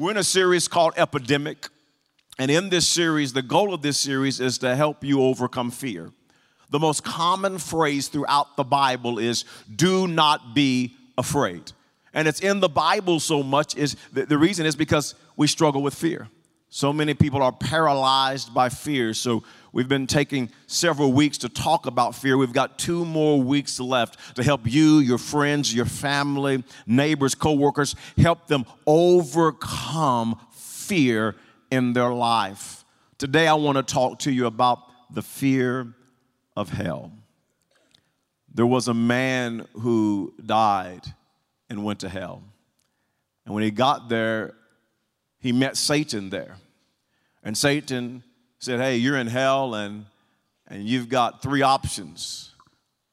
We're in a series called Epidemic. And in this series, the goal of this series is to help you overcome fear. The most common phrase throughout the Bible is do not be afraid. And it's in the Bible so much is the, the reason is because we struggle with fear. So many people are paralyzed by fear. So we've been taking several weeks to talk about fear. We've got two more weeks left to help you, your friends, your family, neighbors, coworkers, help them overcome fear in their life. Today I want to talk to you about the fear of hell. There was a man who died and went to hell. And when he got there, he met Satan there. And Satan said, Hey, you're in hell, and, and you've got three options.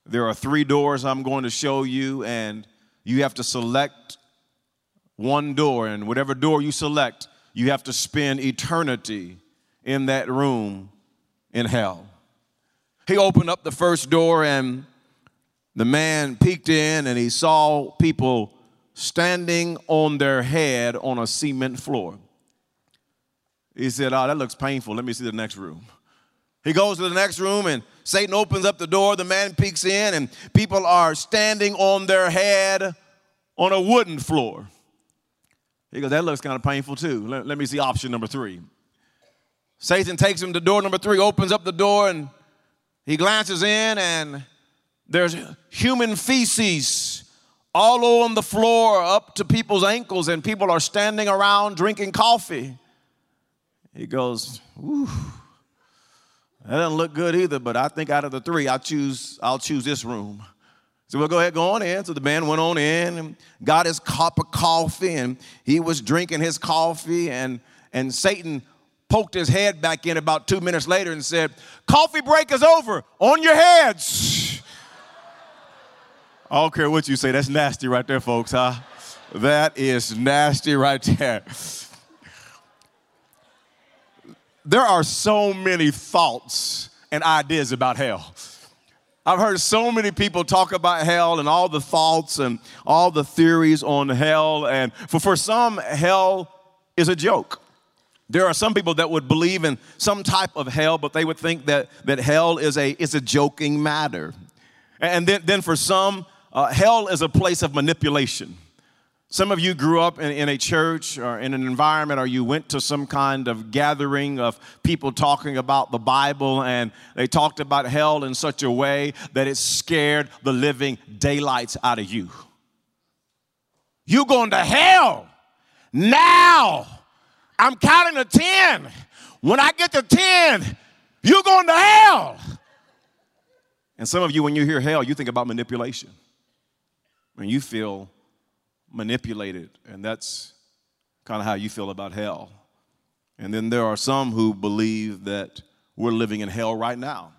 There are three doors I'm going to show you, and you have to select one door. And whatever door you select, you have to spend eternity in that room in hell. He opened up the first door, and the man peeked in, and he saw people standing on their head on a cement floor. He said, Oh, that looks painful. Let me see the next room. He goes to the next room and Satan opens up the door. The man peeks in and people are standing on their head on a wooden floor. He goes, That looks kind of painful too. Let, let me see option number three. Satan takes him to door number three, opens up the door, and he glances in, and there's human feces all on the floor up to people's ankles, and people are standing around drinking coffee. He goes, Ooh, that doesn't look good either, but I think out of the three, I choose, I'll choose this room. So we'll go ahead, go on in. So the man went on in and got his cup of coffee, and he was drinking his coffee, and, and Satan poked his head back in about two minutes later and said, Coffee break is over, on your heads. I don't care what you say, that's nasty right there, folks, huh? That is nasty right there. There are so many thoughts and ideas about hell. I've heard so many people talk about hell and all the thoughts and all the theories on hell. And for, for some, hell is a joke. There are some people that would believe in some type of hell, but they would think that, that hell is a, is a joking matter. And then, then for some, uh, hell is a place of manipulation. Some of you grew up in, in, a church or in an environment, or you went to some kind of gathering of people talking about the Bible, and they talked about hell in such a way that it scared the living daylights out of you. You going to hell now? I'm counting to 10. When I get to 10, you're going to hell. And some of you, when you hear hell, you think about manipulation. When you feel manipulated, and that's kind of how you feel about hell. And then there are some who believe that we're living in hell right now.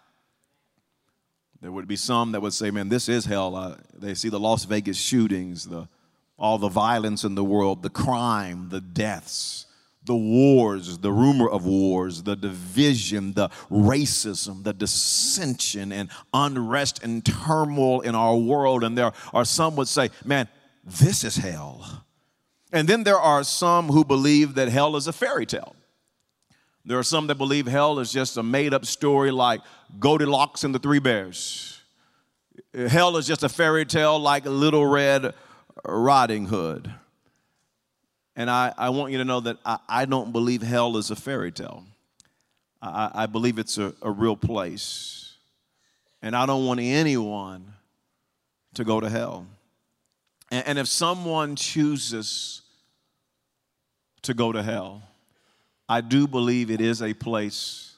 There would be some that would say, man, this is hell. Uh, they see the Las Vegas shootings, the, all the violence in the world, the crime, the deaths the wars, the rumor of wars, the division, the racism, the dissension and unrest and turmoil in our world. And there are some would say, man, this is hell. And then there are some who believe that hell is a fairy tale. There are some that believe hell is just a made up story like Goldilocks and the Three Bears. Hell is just a fairy tale like Little Red Riding Hood. And I, I want you to know that I, I don't believe hell is a fairy tale. I, I believe it's a, a real place. And I don't want anyone to go to hell. And, if someone chooses to go to hell, I do believe it is a place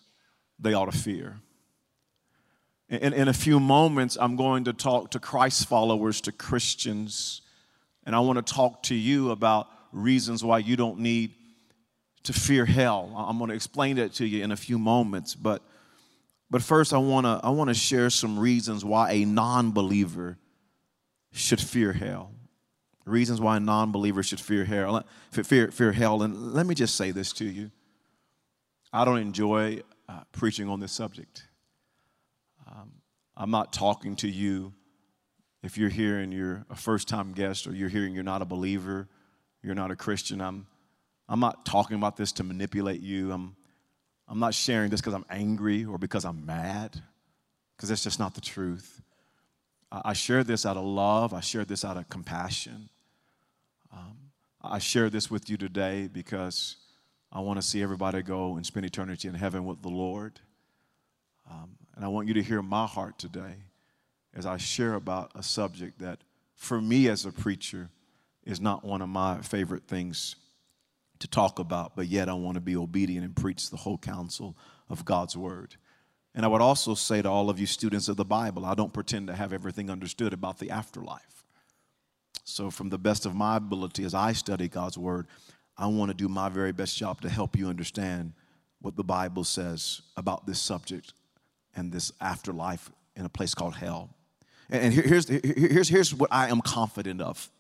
they ought to fear. In, in a few moments, I'm going to talk to Christ followers, to Christians, and I want to talk to you about reasons why you don't need to fear hell. I'm going to explain that to you in a few moments, but but first I want to I want to share some reasons why a non-believer should fear hell. Reasons why non believers should fear hell. Fear, fear hell. And let me just say this to you. I don't enjoy uh, preaching on this subject. Um, I'm not talking to you if you're here and you're a first time guest or you're here and you're not a believer you're not a Christian. I'm, I'm not talking about this to manipulate you. I'm, I'm not sharing this because I'm angry or because I'm mad, because that's just not the truth. I, I share this out of love, I share this out of compassion. Um, I share this with you today because I want to see everybody go and spend eternity in heaven with the Lord. Um, and I want you to hear my heart today as I share about a subject that, for me as a preacher, is not one of my favorite things to talk about, but yet I want to be obedient and preach the whole counsel of God's word. And I would also say to all of you students of the Bible, I don't pretend to have everything understood about the afterlife. So, from the best of my ability as I study God's word, I want to do my very best job to help you understand what the Bible says about this subject and this afterlife in a place called hell. And here's, here's, here's what I am confident of.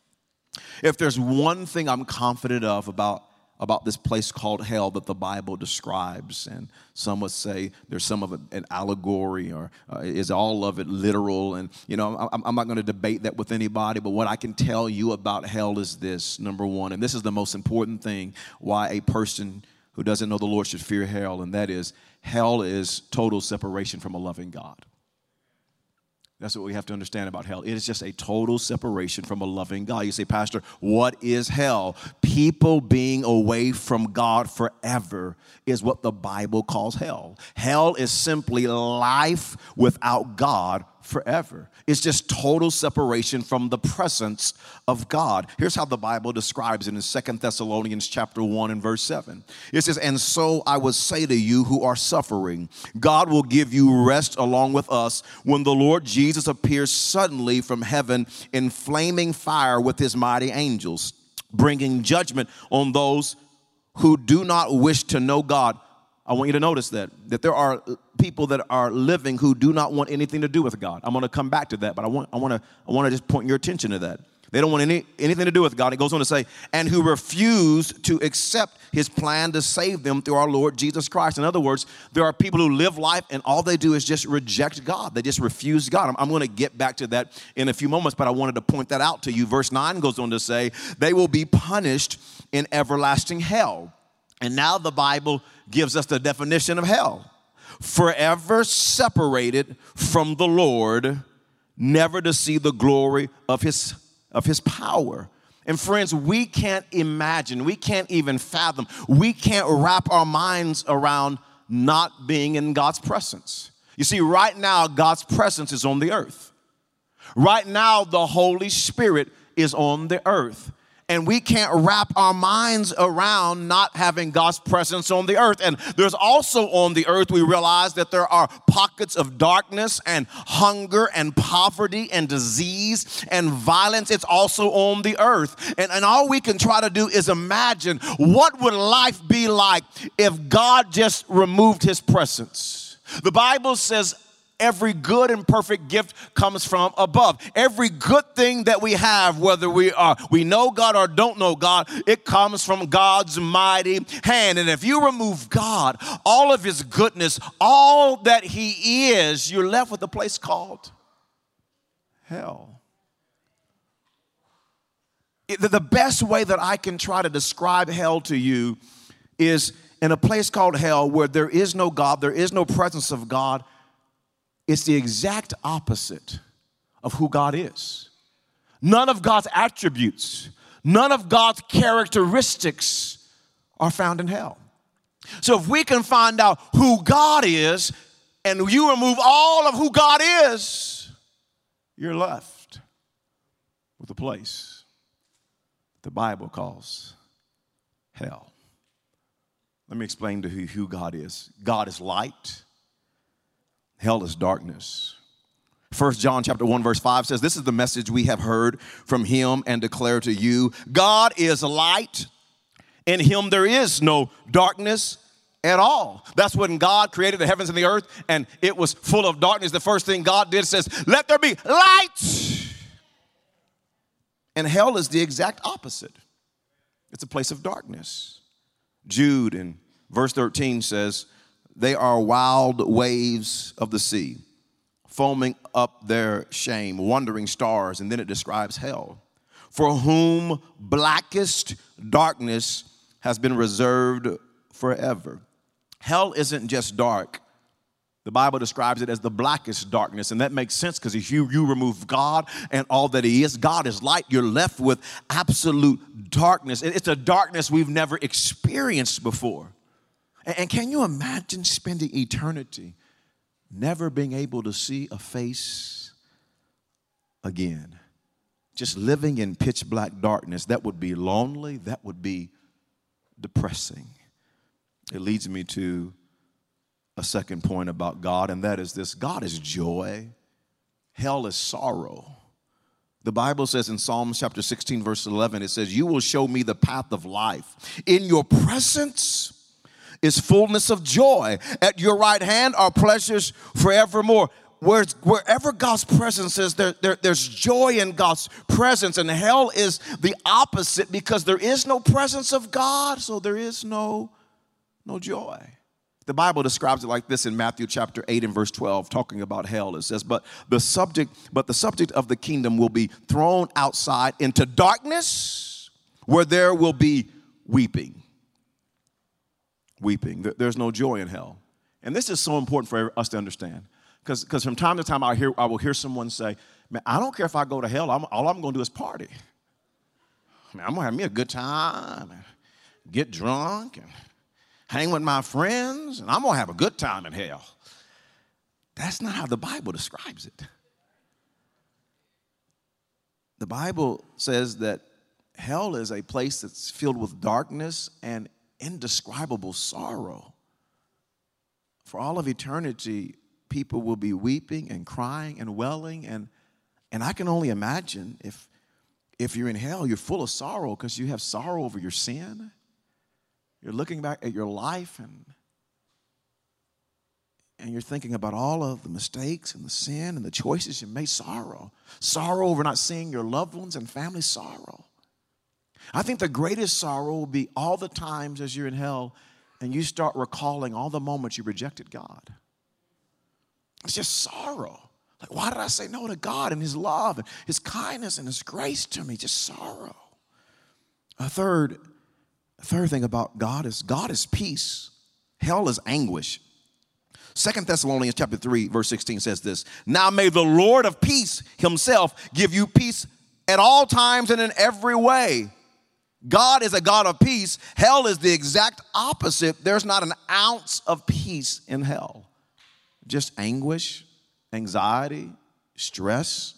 If there's one thing I'm confident of about about this place called hell that the Bible describes. And some would say there's some of it an allegory or uh, is all of it literal. And, you know, I'm, I'm not going to debate that with anybody, but what I can tell you about hell is this number one, and this is the most important thing why a person who doesn't know the Lord should fear hell, and that is hell is total separation from a loving God. That's what we have to understand about hell. It is just a total separation from a loving God. You say, Pastor, what is hell? People being away from God forever is what the Bible calls hell. Hell is simply life without God forever. It's just total separation from the presence of God. Here's how the Bible describes it in Second Thessalonians chapter 1 and verse 7. It says, And so I would say to you who are suffering, God will give you rest along with us when the Lord Jesus appears suddenly from heaven in flaming fire with his mighty angels, bringing judgment on those who do not wish to know God I want you to notice that that there are people that are living who do not want anything to do with God. I'm going to come back to that, but I want I want to I want to just point your attention to that. They don't want any, anything to do with God. It goes on to say, and who refuse to accept his plan to save them through our Lord Jesus Christ. In other words, there are people who live life and all they do is just reject God. They just refuse God. I'm, I'm going to get back to that in a few moments, but I wanted to point that out to you. Verse 9 goes on to say, they will be punished in everlasting hell. And now the Bible gives us the definition of hell forever separated from the Lord, never to see the glory of his, of his power. And friends, we can't imagine, we can't even fathom, we can't wrap our minds around not being in God's presence. You see, right now, God's presence is on the earth. Right now, the Holy Spirit is on the earth and we can't wrap our minds around not having God's presence on the earth. And there's also on the earth, we realize that there are pockets of darkness and hunger and poverty and disease and violence. It's also on the earth. And, and all we can try to do is imagine what would life be like if God just removed his presence. The Bible says, every good and perfect gift comes from above. Every good thing that we have, whether we are we know God or don't know God, it comes from God's mighty hand. And if you remove God, all of his goodness, all that he is, you're left with a place called hell. The best way that I can try to describe hell to you is in a place called hell where there is no God, there is no presence of God, it's the exact opposite of who God is. None of God's attributes, none of God's characteristics are found in hell. So if we can find out who God is and you remove all of who God is, you're left with a place the Bible calls hell. Let me explain to you who God is. God is light. Hell is darkness. First John chapter 1 verse 5 says this is the message we have heard from him and declare to you God is light in him there is no darkness at all. That's when God created the heavens and the earth and it was full of darkness. The first thing God did says, "Let there be light." And hell is the exact opposite. It's a place of darkness. Jude in verse 13 says, they are wild waves of the sea, foaming up their shame, wandering stars, and then it describes hell, for whom blackest darkness has been reserved forever. Hell isn't just dark. The Bible describes it as the blackest darkness, and that makes sense because if you, you remove God and all that He is, God is light, you're left with absolute darkness. It's a darkness we've never experienced before. And, can you imagine spending eternity never being able to see a face again? Just living in pitch black darkness, that would be lonely, that would be depressing. It leads me to a second point about God, and that is this God is joy, hell is sorrow. The Bible says in Psalms chapter 16, verse 11, it says, You will show me the path of life. In your presence is fullness of joy. At your right hand are pleasures forevermore. Where's, wherever God's presence is, there, there, there's joy in God's presence, and hell is the opposite because there is no presence of God, so there is no, no joy. The Bible describes it like this in Matthew chapter 8 and verse 12, talking about hell. It says, But the subject, but the subject of the kingdom will be thrown outside into darkness where there will be weeping. Weeping. There's no joy in hell. And this is so important for us to understand. Because from time to time, I, hear, I will hear someone say, Man, I don't care if I go to hell, I'm, all I'm going to do is party. Man, I'm going to have me a good time, and get drunk, and hang with my friends, and I'm going to have a good time in hell. That's not how the Bible describes it. The Bible says that hell is a place that's filled with darkness and indescribable sorrow. For all of eternity, people will be weeping and crying and welling and and I can only imagine if if you're in hell, you're full of sorrow because you have sorrow over your sin. You're looking back at your life and and you're thinking about all of the mistakes and the sin and the choices you made sorrow sorrow over not seeing your loved ones and family sorrow i think the greatest sorrow will be all the times as you're in hell and you start recalling all the moments you rejected god it's just sorrow. Like, why did I say no to God and His love and His kindness and His grace to me? Just sorrow. A third, a third thing about God is God is peace. Hell is anguish. Second Thessalonians chapter 3, verse 16 says this Now may the Lord of peace himself give you peace at all times and in every way. God is a God of peace. Hell is the exact opposite. There's not an ounce of peace in hell just anguish, anxiety, stress,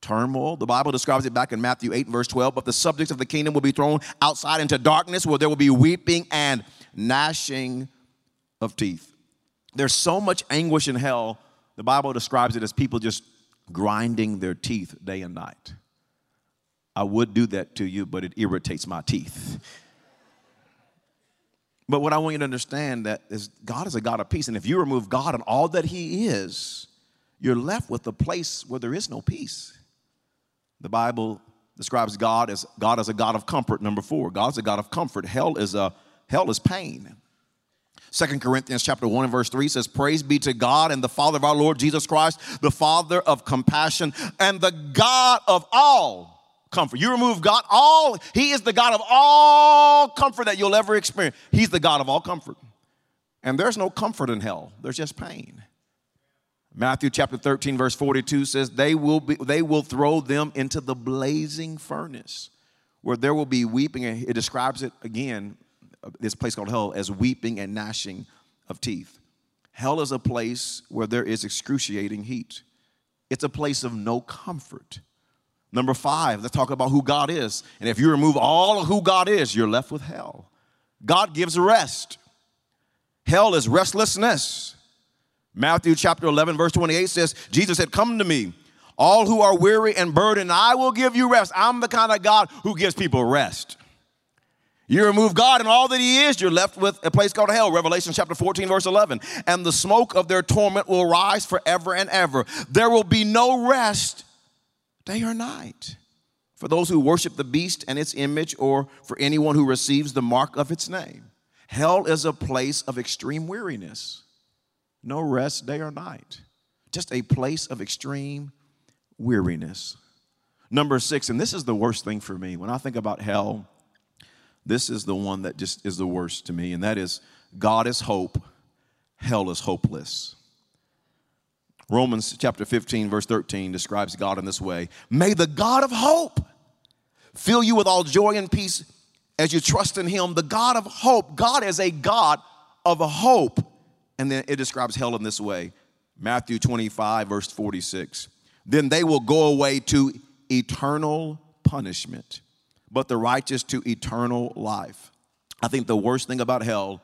turmoil. The Bible describes it back in Matthew 8 verse 12. But the subjects of the kingdom will be thrown outside into darkness where there will be weeping and gnashing of teeth. There's so much anguish in hell. The Bible describes it as people just grinding their teeth day and night. I would do that to you, but it irritates my teeth. But what I want you to understand that is God is a God of peace. And if you remove God and all that He is, you're left with a place where there is no peace. The Bible describes God as God as a God of comfort. Number four, God's a God of comfort. Hell is a hell is pain. Second Corinthians chapter 1 and verse 3 says, Praise be to God and the Father of our Lord Jesus Christ, the Father of compassion and the God of all comfort. You remove God, all He is the God of all comfort that you'll ever experience. He's the God of all comfort. And there's no comfort in hell. There's just pain. Matthew chapter 13, verse 42 says, They will be, they will throw them into the blazing furnace, where there will be weeping. It describes it again, uh, this place called hell, as weeping and gnashing of teeth. Hell is a place where there is excruciating heat. It's a place of no comfort. Number five, let's talk about who God is. And if you remove all of who God is, you're left with hell. God gives rest. Hell is restlessness. Matthew chapter 11, verse 28 says, Jesus said, Come to me, all who are weary and burdened, I will give you rest. I'm the kind of God who gives people rest. You remove God and all that He is, you're left with a place called hell. Revelation chapter 14, verse 11. And the smoke of their torment will rise forever and ever. There will be no rest day or night. For those who worship the beast and its image, or for anyone who receives the mark of its name. Hell is a place of extreme weariness. No rest day or night. Just a place of extreme weariness. Number six, and this is the worst thing for me. When I think about hell, This is the one that just is the worst to me, and that is God is hope, hell is hopeless. Romans chapter 15, verse 13 describes God in this way May the God of hope fill you with all joy and peace as you trust in Him. The God of hope, God is a God of hope. And then it describes hell in this way Matthew 25, verse 46. Then they will go away to eternal punishment, but the righteous to eternal life. I think the worst thing about hell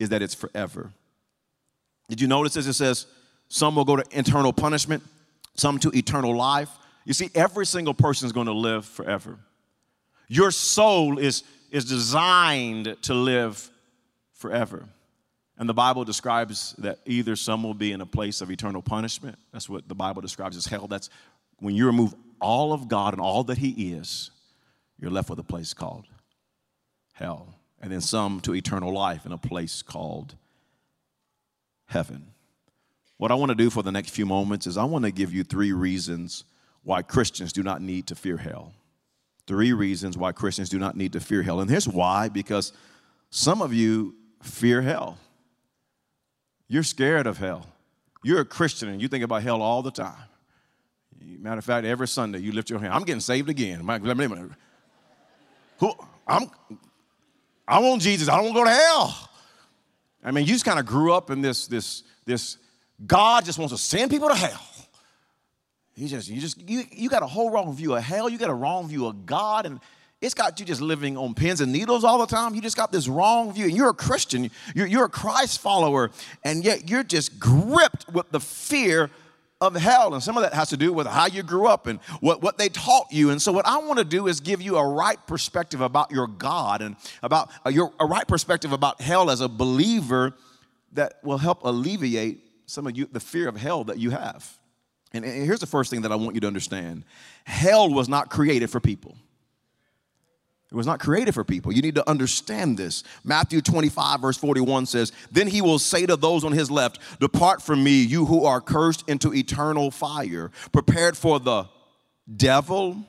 is that it's forever. Did you notice as it says, some will go to eternal punishment, some to eternal life? You see, every single person is going to live forever. Your soul is, is designed to live forever. And the Bible describes that either some will be in a place of eternal punishment. That's what the Bible describes as hell. That's when you remove all of God and all that He is, you're left with a place called hell. And then some to eternal life in a place called heaven. What I want to do for the next few moments is I want to give you three reasons why Christians do not need to fear hell. Three reasons why Christians do not need to fear hell. And here's why because some of you fear hell. You're scared of hell. You're a Christian and you think about hell all the time. Matter of fact, every Sunday you lift your hand. I'm getting saved again. Who, I'm, I want Jesus. I don't want to go to hell. I mean, you just kind of grew up in this, this, this. God just wants to send people to hell. He just, you just, you, you got a whole wrong view of hell. You got a wrong view of God, and it's got you just living on pins and needles all the time. You just got this wrong view. And you're a Christian, you're, you're a Christ follower, and yet you're just gripped with the fear of hell. And some of that has to do with how you grew up and what, what they taught you. And so, what I want to do is give you a right perspective about your God and about uh, your, a right perspective about hell as a believer that will help alleviate some of you the fear of hell that you have. And, here's the first thing that I want you to understand hell was not created for people. It was not created for people. You need to understand this. Matthew 25, verse 41 says, Then he will say to those on his left, Depart from me, you who are cursed into eternal fire, prepared for the devil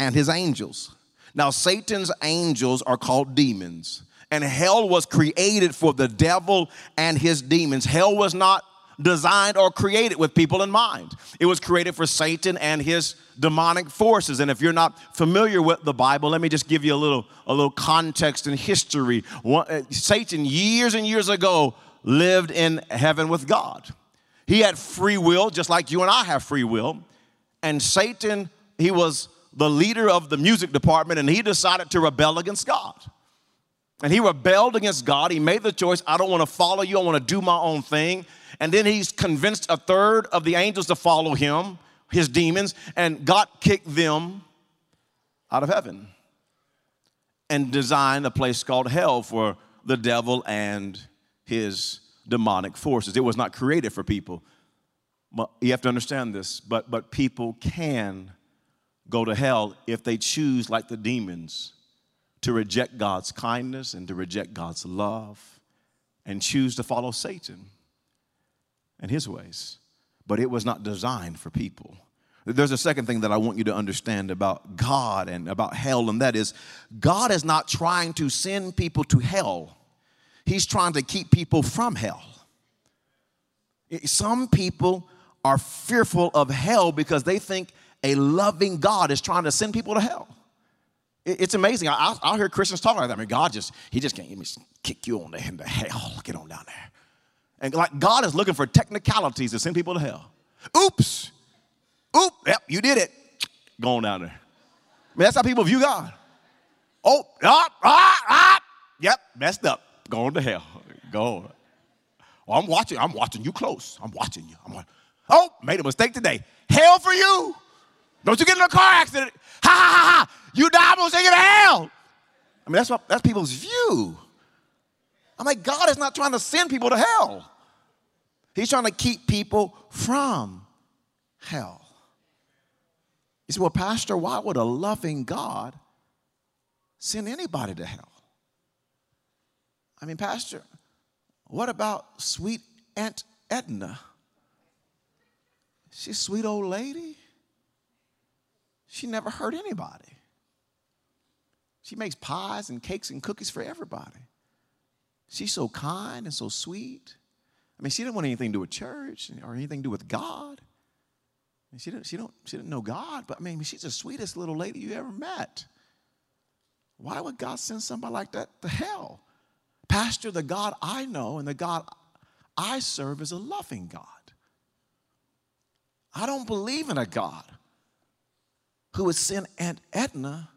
and his angels. Now, Satan's angels are called demons, and hell was created for the devil and his demons. Hell was not designed or created with people in mind. It was created for Satan and his demonic forces. And if you're not familiar with the Bible, let me just give you a little, a little context and history. Uh, Satan, years and years ago, lived in heaven with God. He had free will, just like you and I have free will. And Satan, he was the leader of the music department, and he decided to rebel against God. And he rebelled against God. He made the choice I don't want to follow you, I want to do my own thing. And then he's convinced a third of the angels to follow him, his demons, and God kicked them out of heaven and designed a place called hell for the devil and his demonic forces. It was not created for people. You have to understand this, but, but people can go to hell if they choose, like the demons, to reject God's kindness and to reject God's love and choose to follow Satan and his ways. But it was not designed for people. There's a second thing that I want you to understand about God and about hell, and that is God is not trying to send people to hell, He's trying to keep people from hell. Some people are fearful of hell because they think a loving God is trying to send people to hell. It's amazing. I, will hear Christians talk like that. I mean, God just, He just can't even kick you on the, into hell. Get on down there. And like God is looking for technicalities to send people to hell. Oops. Oop. Yep, you did it. Going down there. I mean, that's how people view God. Oh, ah, ah, ah. Yep, messed up. Going to hell. Go. Well, I'm watching. I'm watching you close. I'm watching you. I'm like, oh, made a mistake today. Hell for you. Don't you get in a car accident. Ha ha ha ha. You die, I'm gonna take you to hell. I mean, that's what that's people's view. I'm like, God is not trying to send people to hell. He's trying to keep people from hell. You say, well, Pastor, why would a loving God send anybody to hell? I mean, Pastor, what about sweet Aunt Edna? She's a sweet old lady. She never hurt anybody. She makes pies and cakes and cookies for everybody. She's so kind and so sweet. I mean, she didn't want anything to do with church or anything to do with God. she didn't, she, don't, she didn't know God, but I mean, she's the sweetest little lady you ever met. Why would God send somebody like that to hell? Pastor, the God I know and the God I serve is a loving God. I don't believe in a God who would send Aunt Edna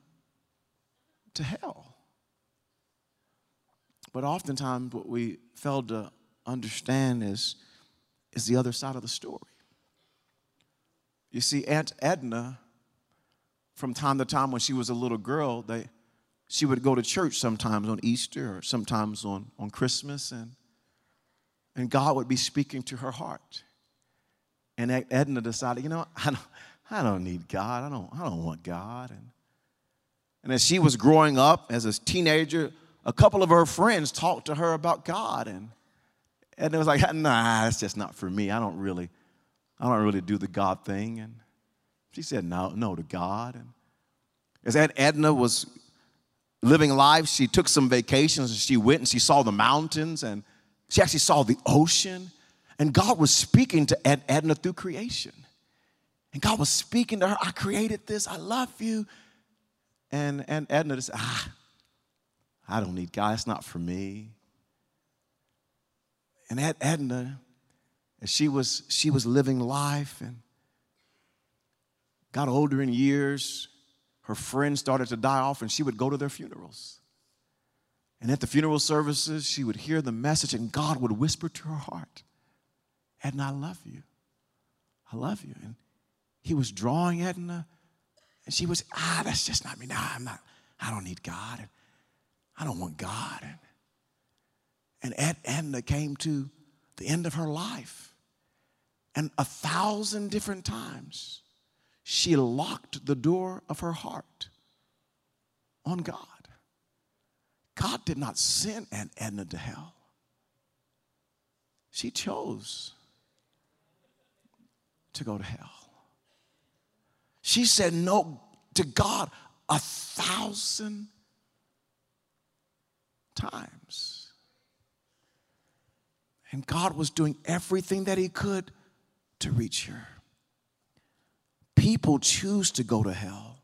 to hell. But oftentimes, what we fail to understand is, is the other side of the story. You see, Aunt Edna, from time to time when she was a little girl, they, she would go to church sometimes on Easter or sometimes on, on Christmas, and, and God would be speaking to her heart. And Edna decided, you know, I don't, I don't need God. I don't, I don't want God. And, and as she was growing up as a teenager, a couple of her friends talked to her about God. And, and it was like, nah, that's just not for me. I don't really, I don't really do the God thing. And she said no, no to God. And as Aunt Edna was living life, she took some vacations and she went and she saw the mountains and she actually saw the ocean. And God was speaking to Aunt Edna through creation. And God was speaking to her, I created this, I love you. And, and Edna just, ah, I don't need God, it's not for me. And Ed, Edna, she was, she was living life and got older in years, her friends started to die off and she would go to their funerals. And at the funeral services, she would hear the message and God would whisper to her heart, Edna, I love you. I love you. And he was drawing Edna, and she was, ah, that's just not me. No, I'm not, I don't need God. And I don't want God. And, and Ed, Edna came to the end of her life. And a thousand different times, she locked the door of her heart on God. God did not send Aunt Edna to hell. She chose to go to hell. She said no to God a thousand times. And God was doing everything that He could to reach her. People choose to go to hell.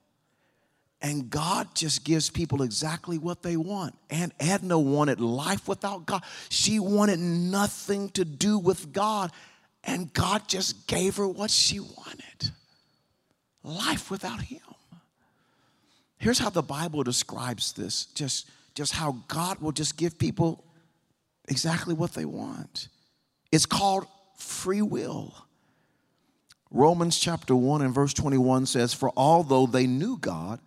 And God just gives people exactly what they want. And Edna wanted life without God. She wanted nothing to do with God. And God just gave her what she wanted life without Him. Here's how the Bible describes this just, just how God will just give people exactly what they want. It's called free will. Romans chapter 1 and verse 21 says, For although they knew God,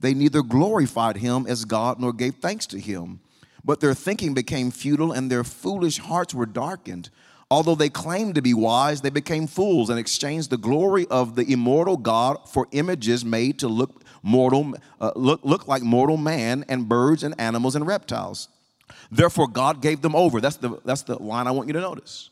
they neither glorified him as God nor gave thanks to him. But their thinking became futile and their foolish hearts were darkened. Although they claimed to be wise, they became fools and exchanged the glory of the immortal God for images made to look mortal, uh, look, look like mortal man and birds and animals and reptiles. Therefore, God gave them over. That's the, that's the line I want you to notice.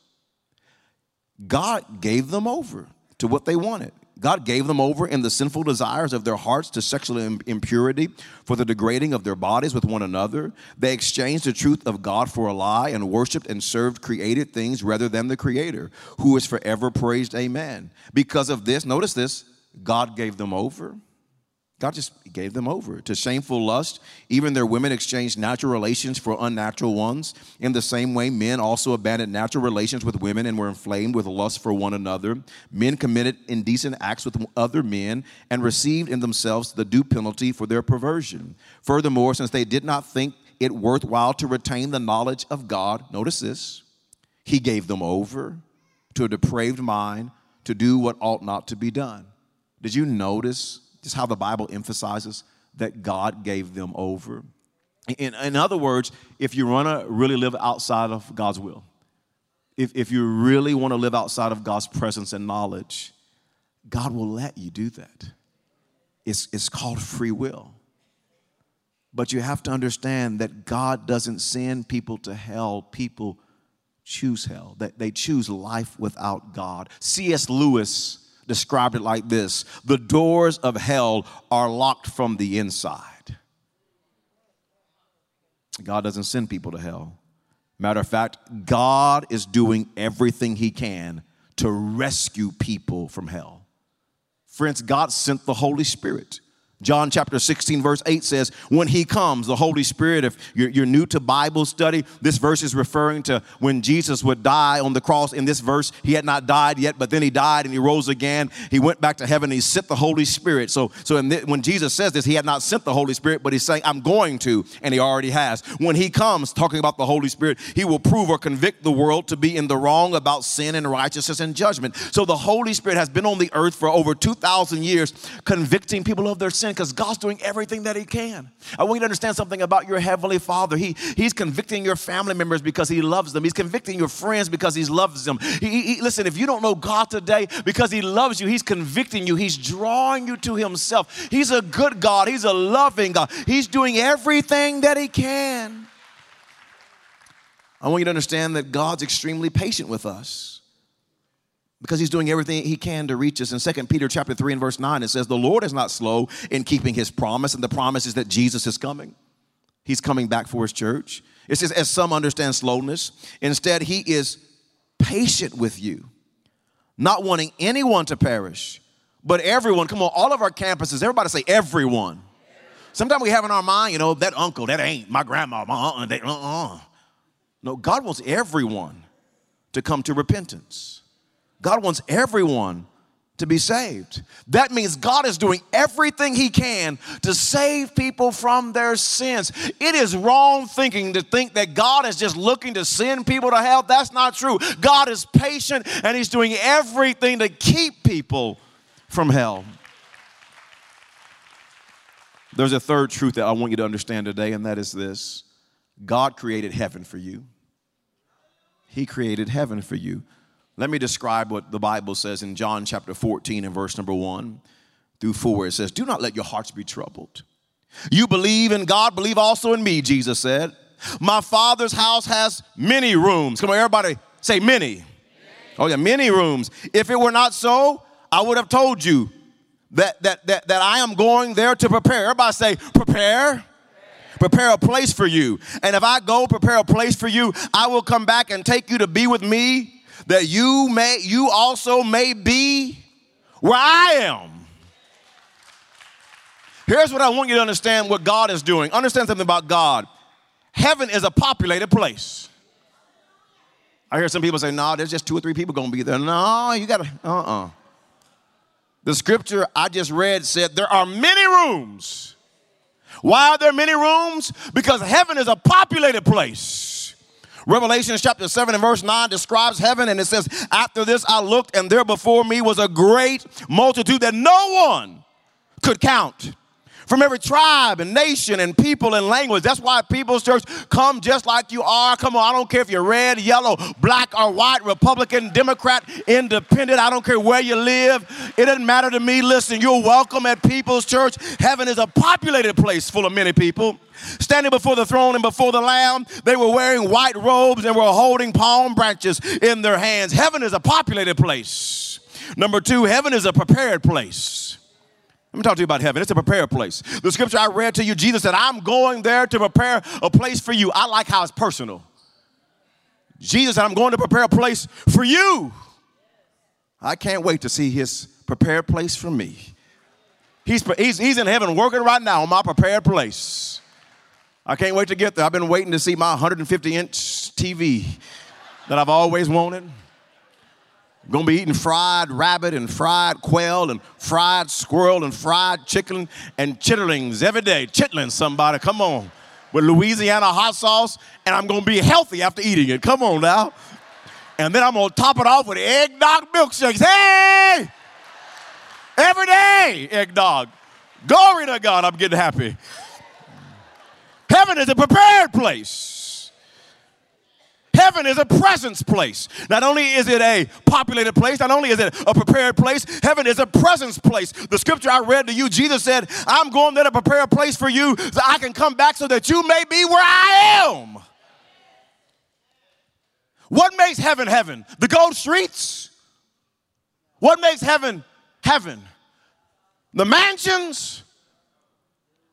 God gave them over to what they wanted. God gave them over in the sinful desires of their hearts to sexual impurity for the degrading of their bodies with one another. They exchanged the truth of God for a lie and worshiped and served created things rather than the Creator, who is forever praised. Amen. Because of this, notice this God gave them over God just gave them over to shameful lust. Even their women exchanged natural relations for unnatural ones. In the same way, men also abandoned natural relations with women and were inflamed with lust for one another. Men committed indecent acts with other men and received in themselves the due penalty for their perversion. Furthermore, since they did not think it worthwhile to retain the knowledge of God, notice this, He gave them over to a depraved mind to do what ought not to be done. Did you notice just how the Bible emphasizes that God gave them over. In, in other words, if you want to really live outside of God's will, if, if you really want to live outside of God's presence and knowledge, God will let you do that. It's, it's called free will. But you have to understand that God doesn't send people to hell, people choose hell. That they choose life without God. C.S. Lewis described it like this The doors of hell are locked from the inside. God doesn't send people to hell. Matter of fact, God is doing everything He can to rescue people from hell. Friends, God sent the Holy Spirit. John chapter 16, verse 8 says, When he comes, the Holy Spirit, if you're, you're, new to Bible study, this verse is referring to when Jesus would die on the cross. In this verse, he had not died yet, but then he died and he rose again. He went back to heaven and he sent the Holy Spirit. So, so the, when Jesus says this, he had not sent the Holy Spirit, but he's saying, I'm going to, and he already has. When he comes, talking about the Holy Spirit, he will prove or convict the world to be in the wrong about sin and righteousness and judgment. So the Holy Spirit has been on the earth for over 2,000 years, convicting people of their sin because God's doing everything that He can. I want you to understand something about your Heavenly Father. He, he's convicting your family members because He loves them, He's convicting your friends because He loves them. He, he, listen, if you don't know God today because He loves you, He's convicting you, He's drawing you to Himself. He's a good God, He's a loving God, He's doing everything that He can. I want you to understand that God's extremely patient with us because he's doing everything he can to reach us. In 2 Peter chapter 3 and verse 9, it says, The Lord is not slow in keeping his promise, and the promise is that Jesus is coming. He's coming back for his church. It says, as some understand slowness, instead, he is patient with you, not wanting anyone to perish, but everyone. Come on, all of our campuses, everybody say everyone. Sometimes we have in our mind, you know, that uncle, that ain't my grandma, my they, uh-uh. No, God wants everyone to come to repentance. God wants everyone to be saved. That means God is doing everything He can to save people from their sins. It is wrong thinking to think that God is just looking to send people to hell. That's not true. God is patient and He's doing everything to keep people from hell. There's a third truth that I want you to understand today, and that is this God created heaven for you. He created heaven for you. Let me describe what the Bible says in John chapter 14 and verse number 1 through 4. It says, Do not let your hearts be troubled. You believe in God, believe also in me, Jesus said. My Father's house has many rooms. Come on, everybody say many. Oh, yeah, many rooms. If it were not so, I would have told you that, that, that, that I am going there to prepare. Everybody say, prepare prepare a place for you. And if I go prepare a place for you, I will come back and take you to be with me that you may you also may be where I am. Here's what I want you to understand what God is doing. Understand something about God. Heaven is a populated place. I hear some people say, no, there's just two or three people gonna be there. No, you gotta, uh-uh. The scripture I just read said there are many rooms. Why are there many rooms? Because heaven is a populated place. Revelation chapter 7 and verse 9 describes heaven and it says, After this I looked, and there before me was a great multitude that no one could count from every tribe and nation and people and language. That's why People's Church come just like you are. Come on, I don't care if you're red, yellow, black, or white, Republican, Democrat, independent. I don't care where you live. It doesn't matter to me. Listen, you're welcome at People's Church. Heaven is a populated place full of many people. Standing before the throne and before the Lamb, they were wearing white robes and were holding palm branches in their hands. Heaven is a populated place. Number two, heaven is a prepared place. Let me talk to you about heaven. It's a prepared place. The scripture I read to you, Jesus said, I'm going there to prepare a place for you. I like how it's personal. Jesus said, I'm going to prepare a place for you. I can't wait to see his prepared place for me. He's, he's, he's in heaven working right now on my prepared place. I can't wait to get there. I've been waiting to see my 150 inch TV that I've always wanted. Gonna be eating fried rabbit and fried quail and fried squirrel and fried chicken and chitterlings every day. Chitlins, somebody, come on. With Louisiana hot sauce, and I'm gonna be healthy after eating it. Come on now. And then I'm gonna top it off with eggnog milkshakes. Hey! Every day, eggnog. Glory to God, I'm getting happy. Heaven is a prepared place. Heaven is a presence place. Not only is it a populated place, not only is it a prepared place, heaven is a presence place. The scripture I read to you, Jesus said, I'm going there to prepare a place for you so I can come back so that you may be where I am. What makes heaven heaven? The gold streets? What makes heaven heaven? The mansions?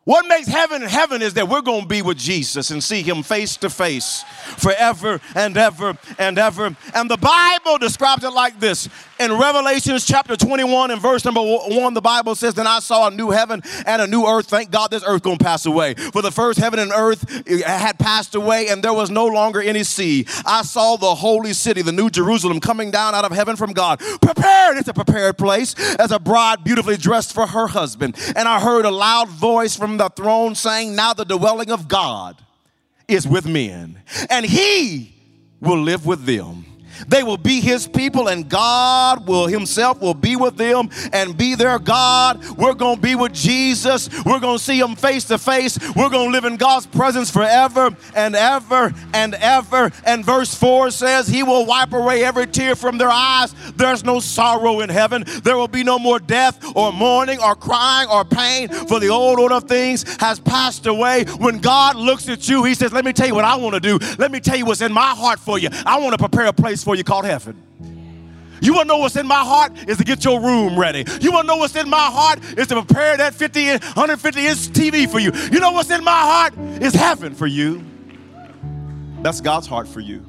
What makes heaven heaven is that we're going to be with Jesus and see him face to face forever and ever and ever. And the Bible describes it like this. In Revelations chapter 21 and verse number 1, the Bible says, Then I saw a new heaven and a new earth. Thank God this earth to pass away. For the first heaven and earth had passed away and there was no longer any sea. I saw the holy city, the new Jerusalem, coming down out of heaven from God. Prepared, it's a prepared place, as a bride beautifully dressed for her husband. And I heard a loud voice from the throne saying, Now the dwelling of God is with men, and he will live with them. They will be his people, and God will himself will be with them and be their God. We're going to be with Jesus. We're going to see him face to face. We're going to live in God's presence forever and ever and ever. And verse 4 says, He will wipe away every tear from their eyes. There's no sorrow in heaven. There will be no more death or mourning or crying or pain, for the old order of things has passed away. When God looks at you, He says, Let me tell you what I want to do. Let me tell you what's in my heart for you. I want to prepare a place for you called heaven. You want to know what's in my heart is to get your room ready. You want to know what's in my heart is to prepare that 50 150 inch TV for you. You know what's in my heart is heaven for you. That's God's heart for you.